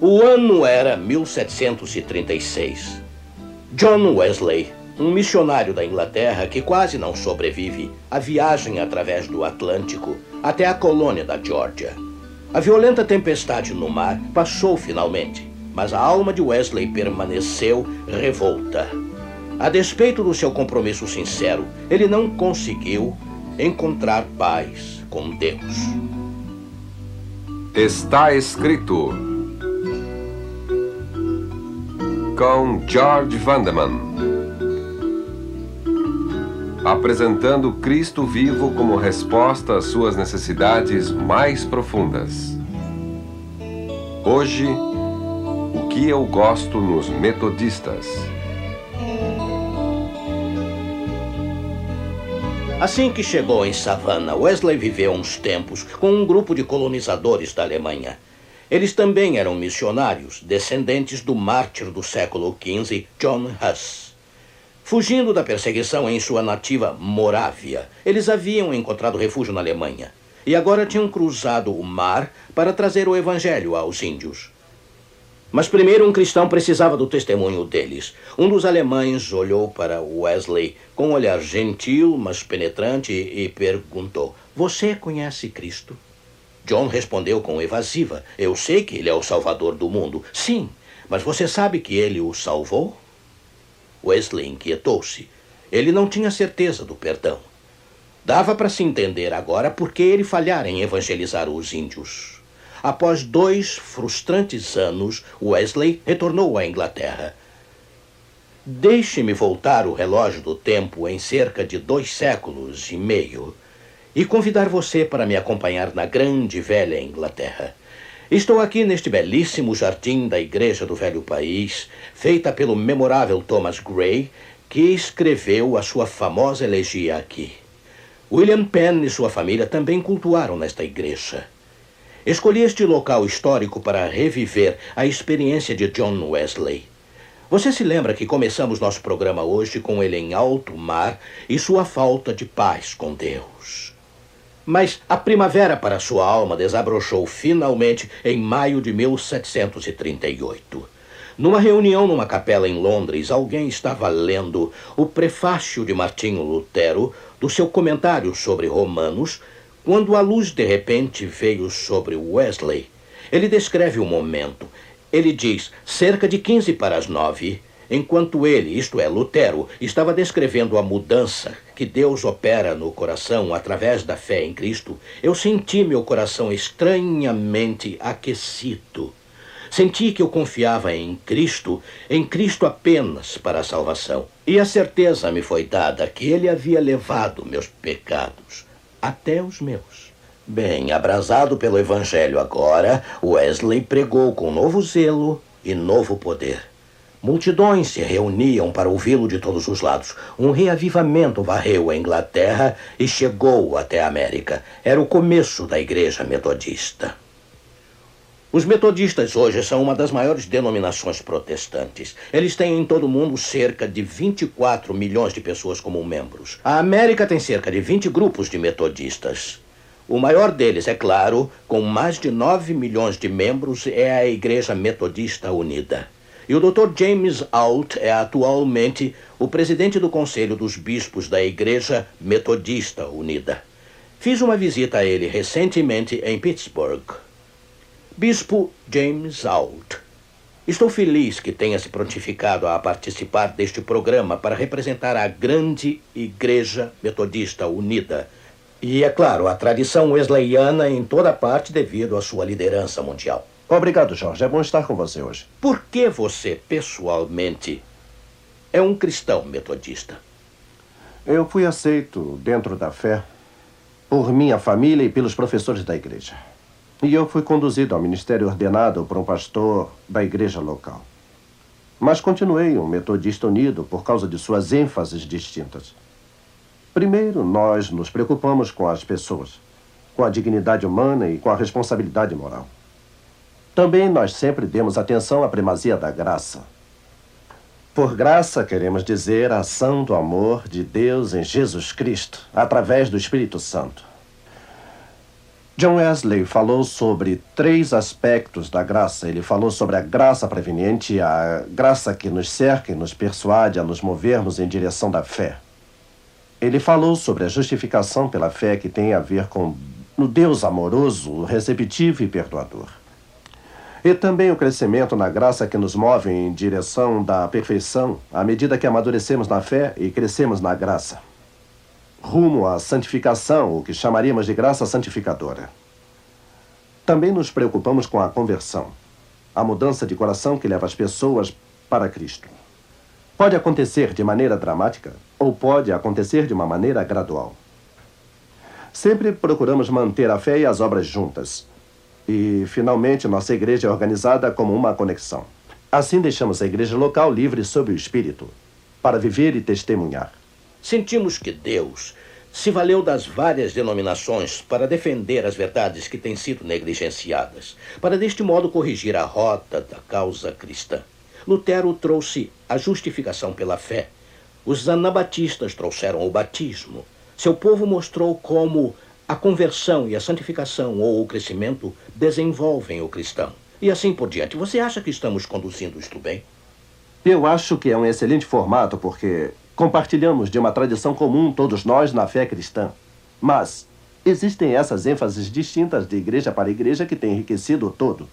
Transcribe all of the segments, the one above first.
O ano era 1736. John Wesley, um missionário da Inglaterra que quase não sobrevive à viagem através do Atlântico até a colônia da Geórgia. A violenta tempestade no mar passou finalmente, mas a alma de Wesley permaneceu revolta. A despeito do seu compromisso sincero, ele não conseguiu encontrar paz com Deus. Está escrito com George Vandeman apresentando Cristo vivo como resposta às suas necessidades mais profundas. Hoje, o que eu gosto nos metodistas. Assim que chegou em Savannah, Wesley viveu uns tempos com um grupo de colonizadores da Alemanha. Eles também eram missionários, descendentes do mártir do século XV, John Huss. Fugindo da perseguição em sua nativa Morávia, eles haviam encontrado refúgio na Alemanha e agora tinham cruzado o mar para trazer o evangelho aos índios. Mas primeiro um cristão precisava do testemunho deles. Um dos alemães olhou para Wesley com um olhar gentil, mas penetrante e perguntou: Você conhece Cristo? John respondeu com evasiva: Eu sei que ele é o salvador do mundo. Sim, mas você sabe que ele o salvou? Wesley inquietou-se. Ele não tinha certeza do perdão. Dava para se entender agora por que ele falhara em evangelizar os índios. Após dois frustrantes anos, Wesley retornou à Inglaterra. Deixe-me voltar o relógio do tempo em cerca de dois séculos e meio e convidar você para me acompanhar na grande velha Inglaterra. Estou aqui neste belíssimo jardim da Igreja do Velho País, feita pelo memorável Thomas Gray, que escreveu a sua famosa elegia aqui. William Penn e sua família também cultuaram nesta igreja. Escolhi este local histórico para reviver a experiência de John Wesley. Você se lembra que começamos nosso programa hoje com ele em alto mar e sua falta de paz com Deus. Mas a primavera para sua alma desabrochou finalmente em maio de 1738. Numa reunião numa capela em Londres, alguém estava lendo o prefácio de Martinho Lutero do seu comentário sobre Romanos, quando a luz de repente veio sobre Wesley. Ele descreve o momento. Ele diz: cerca de 15 para as nove, enquanto ele, isto é, Lutero, estava descrevendo a mudança que Deus opera no coração através da fé em Cristo, eu senti meu coração estranhamente aquecido. Senti que eu confiava em Cristo, em Cristo apenas para a salvação. E a certeza me foi dada que Ele havia levado meus pecados, até os meus. Bem, abrasado pelo Evangelho agora, Wesley pregou com novo zelo e novo poder. Multidões se reuniam para ouvi-lo de todos os lados. Um reavivamento varreu a Inglaterra e chegou até a América. Era o começo da Igreja Metodista. Os metodistas hoje são uma das maiores denominações protestantes. Eles têm em todo o mundo cerca de 24 milhões de pessoas como membros. A América tem cerca de 20 grupos de metodistas. O maior deles, é claro, com mais de 9 milhões de membros, é a Igreja Metodista Unida. E o Dr. James Alt é atualmente o presidente do Conselho dos Bispos da Igreja Metodista Unida. Fiz uma visita a ele recentemente em Pittsburgh. Bispo James Alt. Estou feliz que tenha se prontificado a participar deste programa para representar a grande Igreja Metodista Unida. E, é claro, a tradição wesleyana em toda parte devido à sua liderança mundial. Obrigado, Jorge. É bom estar com você hoje. Por que você, pessoalmente, é um cristão metodista? Eu fui aceito dentro da fé por minha família e pelos professores da igreja. E eu fui conduzido ao ministério ordenado por um pastor da igreja local. Mas continuei um metodista unido por causa de suas ênfases distintas. Primeiro, nós nos preocupamos com as pessoas, com a dignidade humana e com a responsabilidade moral. Também nós sempre demos atenção à primazia da graça. Por graça, queremos dizer a ação do amor de Deus em Jesus Cristo, através do Espírito Santo. John Wesley falou sobre três aspectos da graça. Ele falou sobre a graça preveniente, a graça que nos cerca e nos persuade a nos movermos em direção da fé. Ele falou sobre a justificação pela fé que tem a ver com o Deus amoroso, receptivo e perdoador. E também o crescimento na graça que nos move em direção da perfeição à medida que amadurecemos na fé e crescemos na graça rumo à santificação, o que chamaríamos de graça santificadora. Também nos preocupamos com a conversão, a mudança de coração que leva as pessoas para Cristo. Pode acontecer de maneira dramática ou pode acontecer de uma maneira gradual. Sempre procuramos manter a fé e as obras juntas. E, finalmente, nossa igreja é organizada como uma conexão. Assim, deixamos a igreja local livre sob o Espírito, para viver e testemunhar. Sentimos que Deus se valeu das várias denominações para defender as verdades que têm sido negligenciadas, para deste modo corrigir a rota da causa cristã. Lutero trouxe a justificação pela fé. Os anabatistas trouxeram o batismo. Seu povo mostrou como a conversão e a santificação ou o crescimento desenvolvem o cristão. E assim por diante. Você acha que estamos conduzindo isto bem? Eu acho que é um excelente formato porque Compartilhamos de uma tradição comum todos nós na fé cristã. Mas existem essas ênfases distintas de igreja para igreja que têm enriquecido o todo.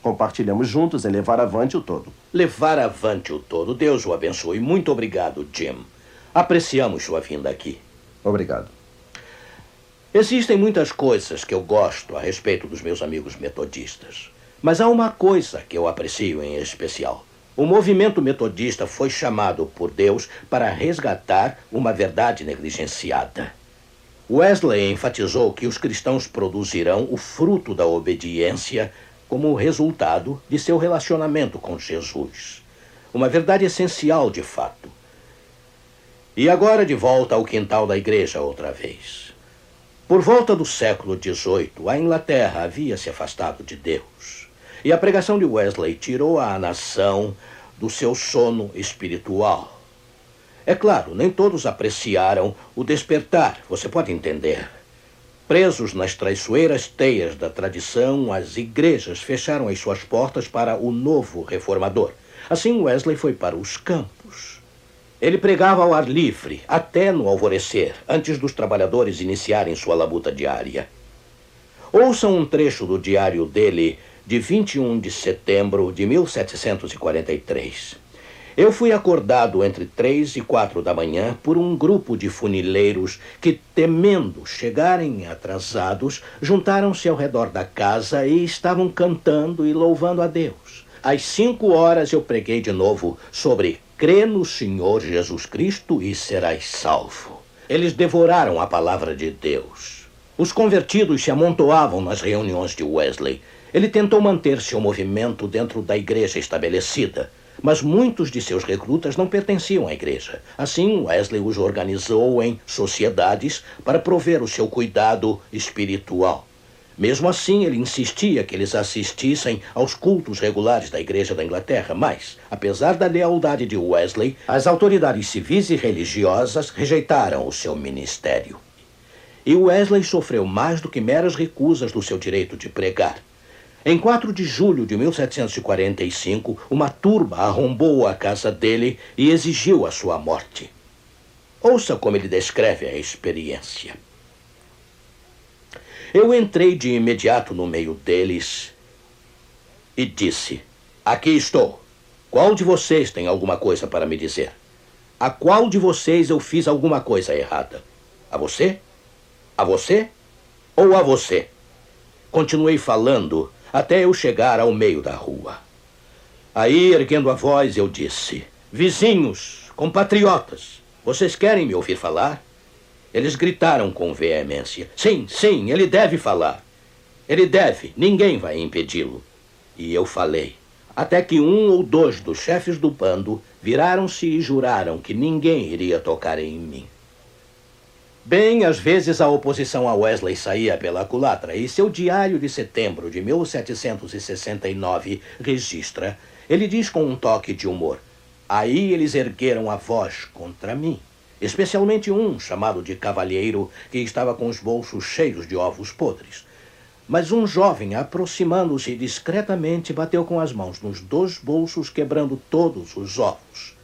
Compartilhamos juntos em levar avante o todo. Levar avante o todo. Deus o abençoe. Muito obrigado, Jim. Apreciamos sua vinda aqui. Obrigado. Existem muitas coisas que eu gosto a respeito dos meus amigos metodistas. Mas há uma coisa que eu aprecio em especial. O movimento metodista foi chamado por Deus para resgatar uma verdade negligenciada. Wesley enfatizou que os cristãos produzirão o fruto da obediência como resultado de seu relacionamento com Jesus. Uma verdade essencial, de fato. E agora de volta ao quintal da igreja outra vez. Por volta do século XVIII, a Inglaterra havia se afastado de Deus. E a pregação de Wesley tirou a nação do seu sono espiritual. É claro, nem todos apreciaram o despertar, você pode entender. Presos nas traiçoeiras teias da tradição, as igrejas fecharam as suas portas para o novo reformador. Assim, Wesley foi para os campos. Ele pregava ao ar livre, até no alvorecer, antes dos trabalhadores iniciarem sua labuta diária. Ouçam um trecho do diário dele de 21 de setembro de 1743. Eu fui acordado entre três e quatro da manhã por um grupo de funileiros que, temendo chegarem atrasados, juntaram-se ao redor da casa e estavam cantando e louvando a Deus. Às cinco horas eu preguei de novo sobre crê no Senhor Jesus Cristo e serás salvo. Eles devoraram a palavra de Deus. Os convertidos se amontoavam nas reuniões de Wesley ele tentou manter seu movimento dentro da igreja estabelecida, mas muitos de seus recrutas não pertenciam à igreja. Assim, Wesley os organizou em sociedades para prover o seu cuidado espiritual. Mesmo assim, ele insistia que eles assistissem aos cultos regulares da Igreja da Inglaterra, mas, apesar da lealdade de Wesley, as autoridades civis e religiosas rejeitaram o seu ministério. E Wesley sofreu mais do que meras recusas do seu direito de pregar. Em 4 de julho de 1745, uma turba arrombou a casa dele e exigiu a sua morte. Ouça como ele descreve a experiência. Eu entrei de imediato no meio deles e disse: Aqui estou. Qual de vocês tem alguma coisa para me dizer? A qual de vocês eu fiz alguma coisa errada? A você? A você? Ou a você? Continuei falando até eu chegar ao meio da rua. Aí, erguendo a voz, eu disse: Vizinhos, compatriotas, vocês querem me ouvir falar? Eles gritaram com veemência: Sim, sim, ele deve falar. Ele deve, ninguém vai impedi-lo. E eu falei. Até que um ou dois dos chefes do bando viraram-se e juraram que ninguém iria tocar em mim. Bem, às vezes a oposição a Wesley saía pela culatra e seu diário de setembro de 1769 registra. Ele diz com um toque de humor: Aí eles ergueram a voz contra mim, especialmente um chamado de cavalheiro que estava com os bolsos cheios de ovos podres. Mas um jovem, aproximando-se discretamente, bateu com as mãos nos dois bolsos, quebrando todos os ovos.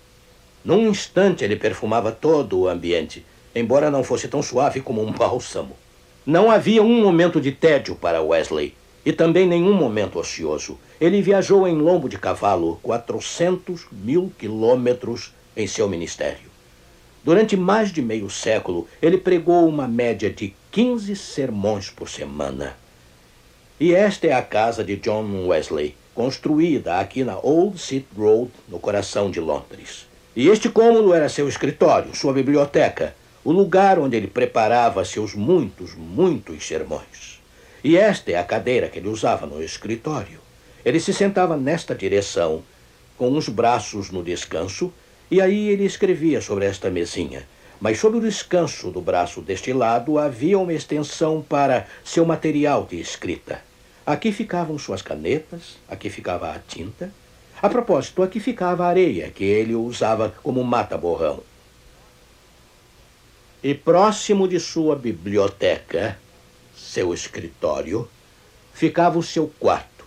Num instante ele perfumava todo o ambiente, embora não fosse tão suave como um bálsamo. Não havia um momento de tédio para Wesley e também nenhum momento ocioso. Ele viajou em lombo de cavalo 400 mil quilômetros em seu ministério. Durante mais de meio século, ele pregou uma média de 15 sermões por semana. E esta é a casa de John Wesley, construída aqui na Old City Road, no coração de Londres. E este cômodo era seu escritório, sua biblioteca, o lugar onde ele preparava seus muitos, muitos sermões. E esta é a cadeira que ele usava no escritório. Ele se sentava nesta direção, com os braços no descanso, e aí ele escrevia sobre esta mesinha. Mas sob o descanso do braço deste lado havia uma extensão para seu material de escrita. Aqui ficavam suas canetas, aqui ficava a tinta. A propósito, aqui ficava a areia, que ele usava como mata-borrão. E próximo de sua biblioteca, seu escritório, ficava o seu quarto.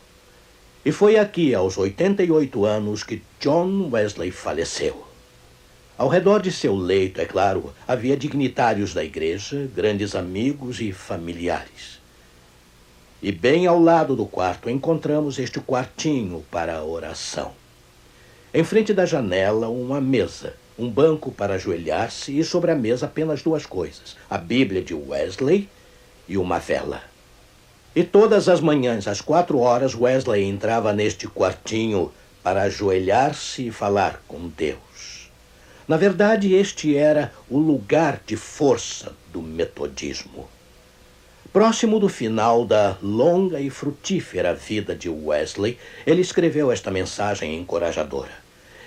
E foi aqui, aos 88 anos, que John Wesley faleceu. Ao redor de seu leito, é claro, havia dignitários da igreja, grandes amigos e familiares. E bem ao lado do quarto encontramos este quartinho para oração. Em frente da janela, uma mesa um banco para ajoelhar-se e sobre a mesa apenas duas coisas: a Bíblia de Wesley e uma vela. E todas as manhãs, às quatro horas, Wesley entrava neste quartinho para ajoelhar-se e falar com Deus. Na verdade, este era o lugar de força do metodismo. Próximo do final da longa e frutífera vida de Wesley, ele escreveu esta mensagem encorajadora.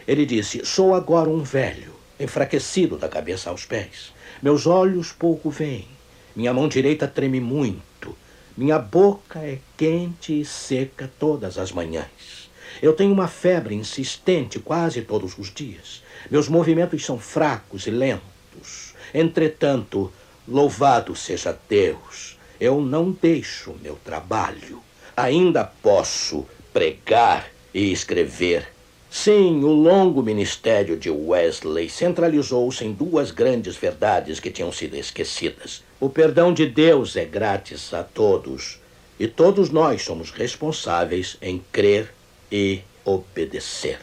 Ele disse: Sou agora um velho, enfraquecido da cabeça aos pés. Meus olhos pouco veem. Minha mão direita treme muito. Minha boca é quente e seca todas as manhãs. Eu tenho uma febre insistente quase todos os dias. Meus movimentos são fracos e lentos. Entretanto, louvado seja Deus, eu não deixo meu trabalho. Ainda posso pregar e escrever Sim, o longo ministério de Wesley centralizou-se em duas grandes verdades que tinham sido esquecidas. O perdão de Deus é grátis a todos, e todos nós somos responsáveis em crer e obedecer.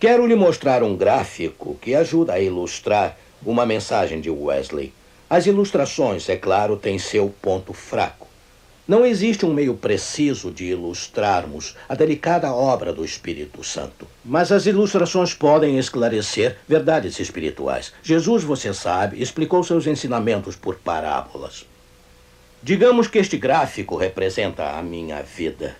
Quero lhe mostrar um gráfico que ajuda a ilustrar uma mensagem de Wesley. As ilustrações, é claro, têm seu ponto fraco. Não existe um meio preciso de ilustrarmos a delicada obra do Espírito Santo. Mas as ilustrações podem esclarecer verdades espirituais. Jesus, você sabe, explicou seus ensinamentos por parábolas. Digamos que este gráfico representa a minha vida.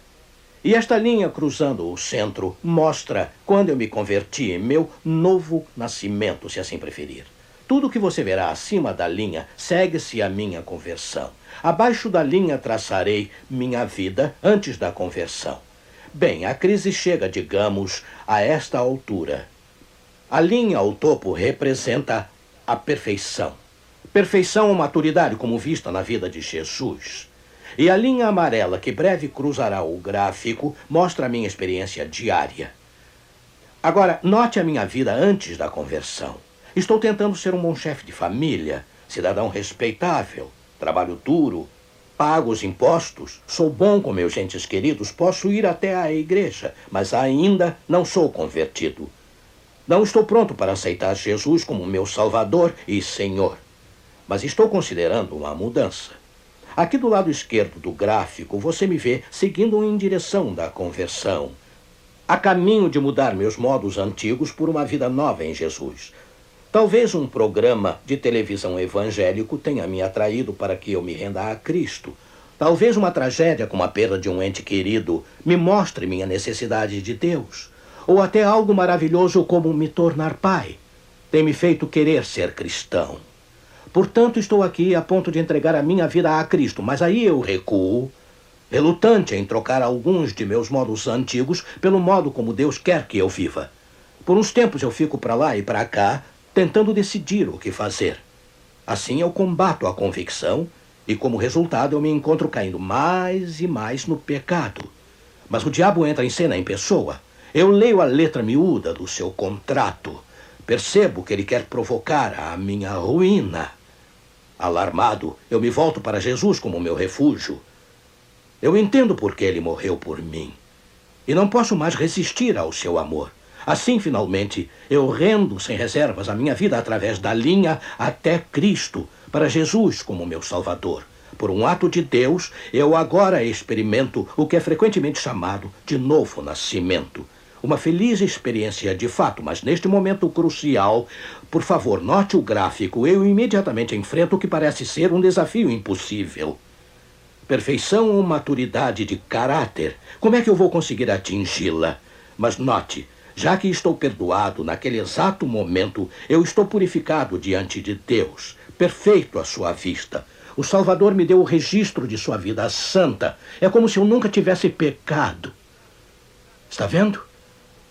E esta linha cruzando o centro mostra quando eu me converti, meu novo nascimento, se assim preferir. Tudo que você verá acima da linha segue-se a minha conversão. Abaixo da linha traçarei minha vida antes da conversão. Bem, a crise chega, digamos, a esta altura. A linha ao topo representa a perfeição. Perfeição ou maturidade, como vista na vida de Jesus. E a linha amarela, que breve cruzará o gráfico, mostra a minha experiência diária. Agora, note a minha vida antes da conversão. Estou tentando ser um bom chefe de família, cidadão respeitável, trabalho duro, pago os impostos, sou bom com meus entes queridos, posso ir até à igreja, mas ainda não sou convertido. Não estou pronto para aceitar Jesus como meu Salvador e Senhor, mas estou considerando uma mudança. Aqui do lado esquerdo do gráfico, você me vê seguindo em direção da conversão. A caminho de mudar meus modos antigos por uma vida nova em Jesus. Talvez um programa de televisão evangélico tenha me atraído para que eu me renda a Cristo. Talvez uma tragédia como a perda de um ente querido me mostre minha necessidade de Deus. Ou até algo maravilhoso como me tornar pai. Tem me feito querer ser cristão. Portanto, estou aqui a ponto de entregar a minha vida a Cristo, mas aí eu recuo, relutante em trocar alguns de meus modos antigos pelo modo como Deus quer que eu viva. Por uns tempos eu fico para lá e para cá, tentando decidir o que fazer. Assim eu combato a convicção E como resultado, eu me encontro caindo mais e mais no pecado. Mas o diabo entra em cena em pessoa. Eu leio a letra miúda do seu contrato. Percebo que ele quer provocar a minha ruína. Alarmado, eu me volto para Jesus como meu refúgio. Eu entendo por que ele morreu por mim. E não posso mais resistir ao seu amor. Assim, finalmente, eu rendo sem reservas a minha vida através da linha até Cristo, para Jesus como meu Salvador. Por um ato de Deus, eu agora experimento o que é frequentemente chamado de novo nascimento. Uma feliz experiência de fato, mas neste momento crucial, por favor, note o gráfico. Eu imediatamente enfrento o que parece ser um desafio impossível. Perfeição ou maturidade de caráter? Como é que eu vou conseguir atingi-la? Mas note, já que estou perdoado naquele exato momento, eu estou purificado diante de Deus, perfeito à sua vista. O Salvador me deu o registro de sua vida santa. É como se eu nunca tivesse pecado. Está vendo?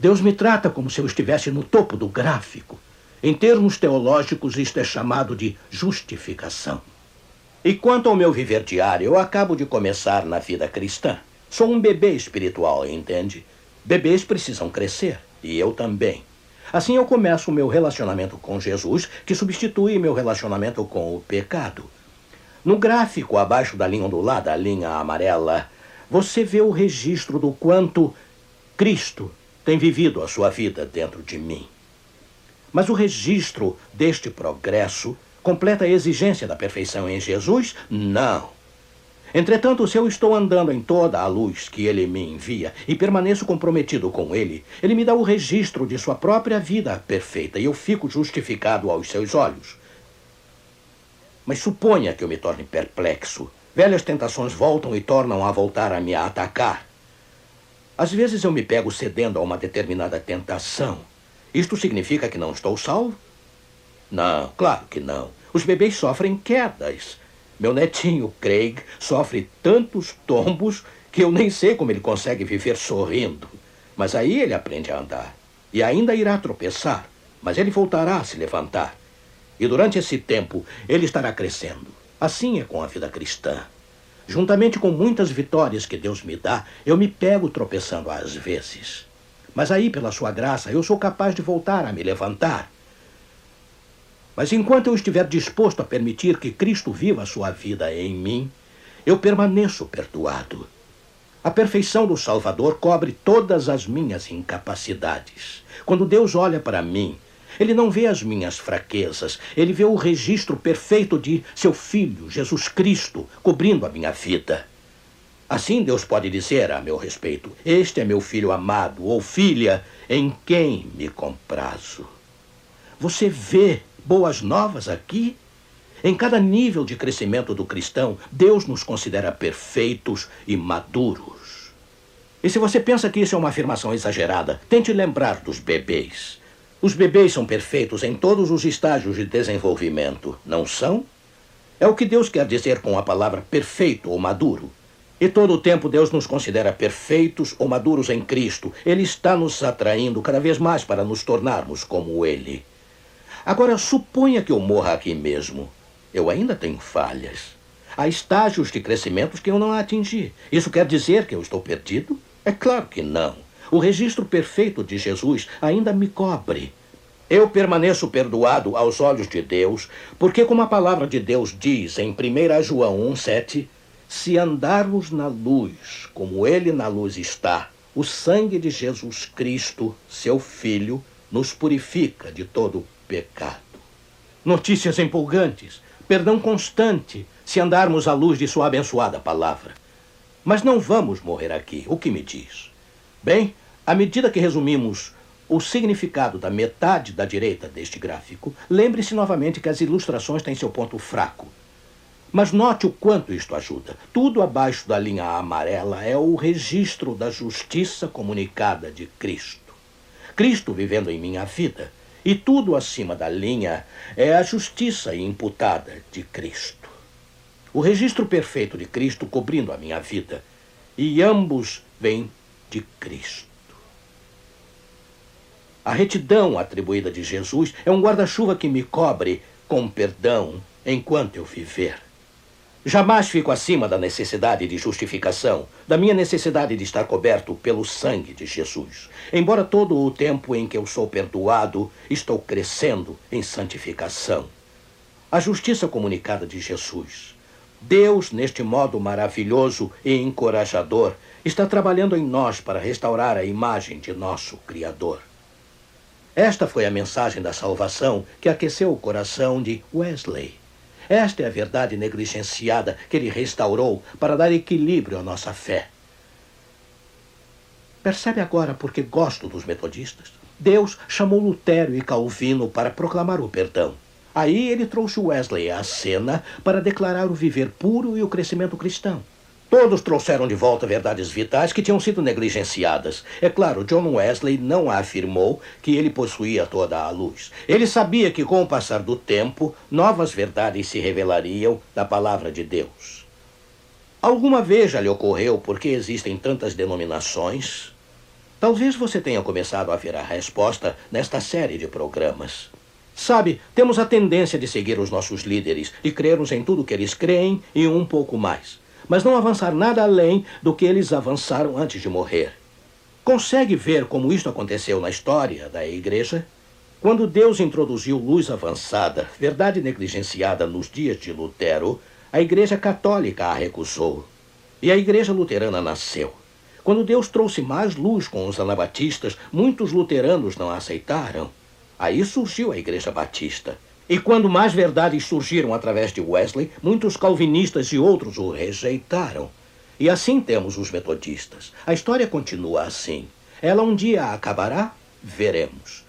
Deus me trata como se eu estivesse no topo do gráfico. Em termos teológicos, isto é chamado de justificação. E quanto ao meu viver diário, eu acabo de começar na vida cristã. Sou um bebê espiritual, entende? Bebês precisam crescer, e eu também. Assim eu começo o meu relacionamento com Jesus, que substitui meu relacionamento com o pecado. No gráfico abaixo da linha ondulada, a linha amarela, você vê o registro do quanto Cristo tem vivido a sua vida dentro de mim. Mas o registro deste progresso completa a exigência da perfeição em Jesus? Não. Entretanto, se eu estou andando em toda a luz que ele me envia e permaneço comprometido com ele, ele me dá o registro de sua própria vida perfeita e eu fico justificado aos seus olhos. Mas suponha que eu me torne perplexo. Velhas tentações voltam e tornam a voltar a me atacar. Às vezes eu me pego cedendo a uma determinada tentação. Isto significa que não estou salvo? Não, claro que não. Os bebês sofrem quedas. Meu netinho Craig sofre tantos tombos que eu nem sei como ele consegue viver sorrindo. Mas aí ele aprende a andar. E ainda irá tropeçar, mas ele voltará a se levantar. E durante esse tempo ele estará crescendo. Assim é com a vida cristã. Juntamente com muitas vitórias que Deus me dá, eu me pego tropeçando às vezes. Mas aí, pela sua graça, eu sou capaz de voltar a me levantar. Mas enquanto eu estiver disposto a permitir que Cristo viva a sua vida em mim, eu permaneço perdoado. A perfeição do Salvador cobre todas as minhas incapacidades. Quando Deus olha para mim, ele não vê as minhas fraquezas, ele vê o registro perfeito de seu Filho, Jesus Cristo, cobrindo a minha vida. Assim Deus pode dizer a meu respeito: Este é meu filho amado ou filha em quem me comprazo. Você vê boas novas aqui? Em cada nível de crescimento do cristão, Deus nos considera perfeitos e maduros. E se você pensa que isso é uma afirmação exagerada, tente lembrar dos bebês. Os bebês são perfeitos em todos os estágios de desenvolvimento, não são? É o que Deus quer dizer com a palavra perfeito ou maduro. E todo o tempo Deus nos considera perfeitos ou maduros em Cristo. Ele está nos atraindo cada vez mais para nos tornarmos como Ele. Agora, suponha que eu morra aqui mesmo. Eu ainda tenho falhas. Há estágios de crescimento que eu não atingi. Isso quer dizer que eu estou perdido? É claro que não. O registro perfeito de Jesus ainda me cobre. Eu permaneço perdoado aos olhos de Deus, porque, como a palavra de Deus diz em 1 João 1,7, se andarmos na luz, como Ele na luz está, o sangue de Jesus Cristo, seu Filho, nos purifica de todo pecado. Notícias empolgantes, perdão constante, se andarmos à luz de Sua abençoada palavra. Mas não vamos morrer aqui, o que me diz? Bem, à medida que resumimos o significado da metade da direita deste gráfico, lembre-se novamente que as ilustrações têm seu ponto fraco. Mas note o quanto isto ajuda. Tudo abaixo da linha amarela é o registro da justiça comunicada de Cristo. Cristo vivendo em minha vida e tudo acima da linha é a justiça imputada de Cristo. O registro perfeito de Cristo cobrindo a minha vida. E ambos vêm de Cristo. A retidão atribuída de Jesus é um guarda-chuva que me cobre com perdão enquanto eu viver. Jamais fico acima da necessidade de justificação, da minha necessidade de estar coberto pelo sangue de Jesus. Embora todo o tempo em que eu sou perdoado, estou crescendo em santificação. A justiça comunicada de Jesus. Deus, neste modo maravilhoso e encorajador, está trabalhando em nós para restaurar a imagem de nosso Criador. Esta foi a mensagem da salvação que aqueceu o coração de Wesley. Esta é a verdade negligenciada que ele restaurou para dar equilíbrio à nossa fé. Percebe agora por que gosto dos metodistas? Deus chamou Lutero e Calvino para proclamar o perdão. Aí ele trouxe Wesley à cena para declarar o viver puro e o crescimento cristão. Todos trouxeram de volta verdades vitais que tinham sido negligenciadas. É claro, John Wesley não afirmou que ele possuía toda a luz. Ele sabia que, com o passar do tempo, novas verdades se revelariam da palavra de Deus. Alguma vez já lhe ocorreu por que existem tantas denominações? Talvez você tenha começado a ver a resposta nesta série de programas. Sabe, temos a tendência de seguir os nossos líderes e crermos em tudo que eles creem e um pouco mais mas não avançar nada além do que eles avançaram antes de morrer. Consegue ver como isto aconteceu na história da igreja? Quando Deus introduziu luz avançada, verdade negligenciada nos dias de Lutero, a Igreja Católica a recusou. E a Igreja Luterana nasceu. Quando Deus trouxe mais luz com os anabatistas, muitos luteranos não aceitaram. Aí surgiu a Igreja Batista. E quando mais verdades surgiram através de Wesley, muitos calvinistas e outros o rejeitaram. E assim temos os metodistas. A história continua assim. Ela um dia acabará? Veremos.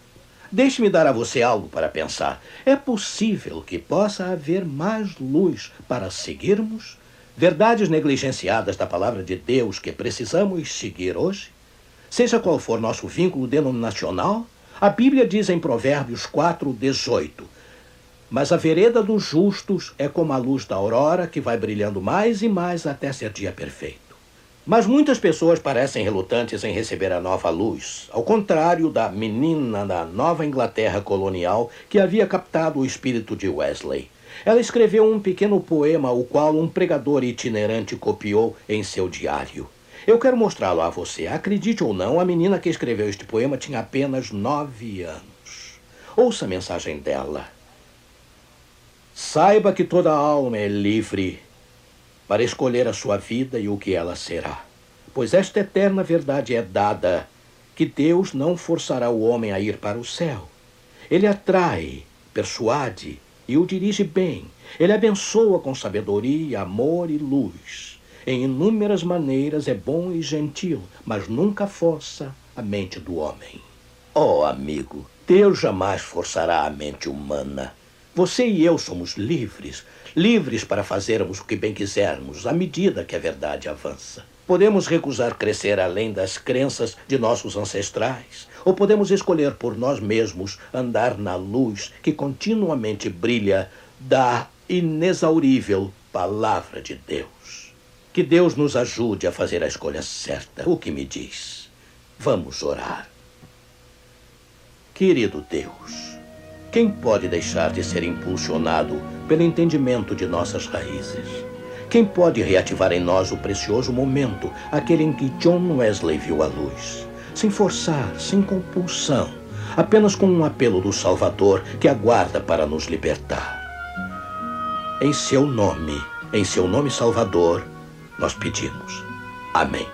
Deixe-me dar a você algo para pensar. É possível que possa haver mais luz para seguirmos? Verdades negligenciadas da palavra de Deus que precisamos seguir hoje? Seja qual for nosso vínculo denominacional, a Bíblia diz em Provérbios 4, 18: mas a vereda dos justos é como a luz da aurora que vai brilhando mais e mais até ser dia perfeito. Mas muitas pessoas parecem relutantes em receber a nova luz, ao contrário da menina da Nova Inglaterra colonial que havia captado o espírito de Wesley. Ela escreveu um pequeno poema, o qual um pregador itinerante copiou em seu diário. Eu quero mostrá-lo a você. Acredite ou não, a menina que escreveu este poema tinha apenas nove anos. Ouça a mensagem dela. Saiba que toda alma é livre para escolher a sua vida e o que ela será. Pois esta eterna verdade é dada, que Deus não forçará o homem a ir para o céu. Ele atrai, persuade e o dirige bem. Ele abençoa com sabedoria, amor e luz. Em inúmeras maneiras é bom e gentil, mas nunca força a mente do homem. Oh, amigo, Deus jamais forçará a mente humana. Você e eu somos livres, livres para fazermos o que bem quisermos, à medida que a verdade avança. Podemos recusar crescer além das crenças de nossos ancestrais, ou podemos escolher por nós mesmos andar na luz que continuamente brilha da inexaurível Palavra de Deus. Que Deus nos ajude a fazer a escolha certa. O que me diz? Vamos orar. Querido Deus, quem pode deixar de ser impulsionado pelo entendimento de nossas raízes? Quem pode reativar em nós o precioso momento, aquele em que John Wesley viu a luz? Sem forçar, sem compulsão, apenas com um apelo do Salvador que aguarda para nos libertar. Em seu nome, em seu nome Salvador, nós pedimos. Amém.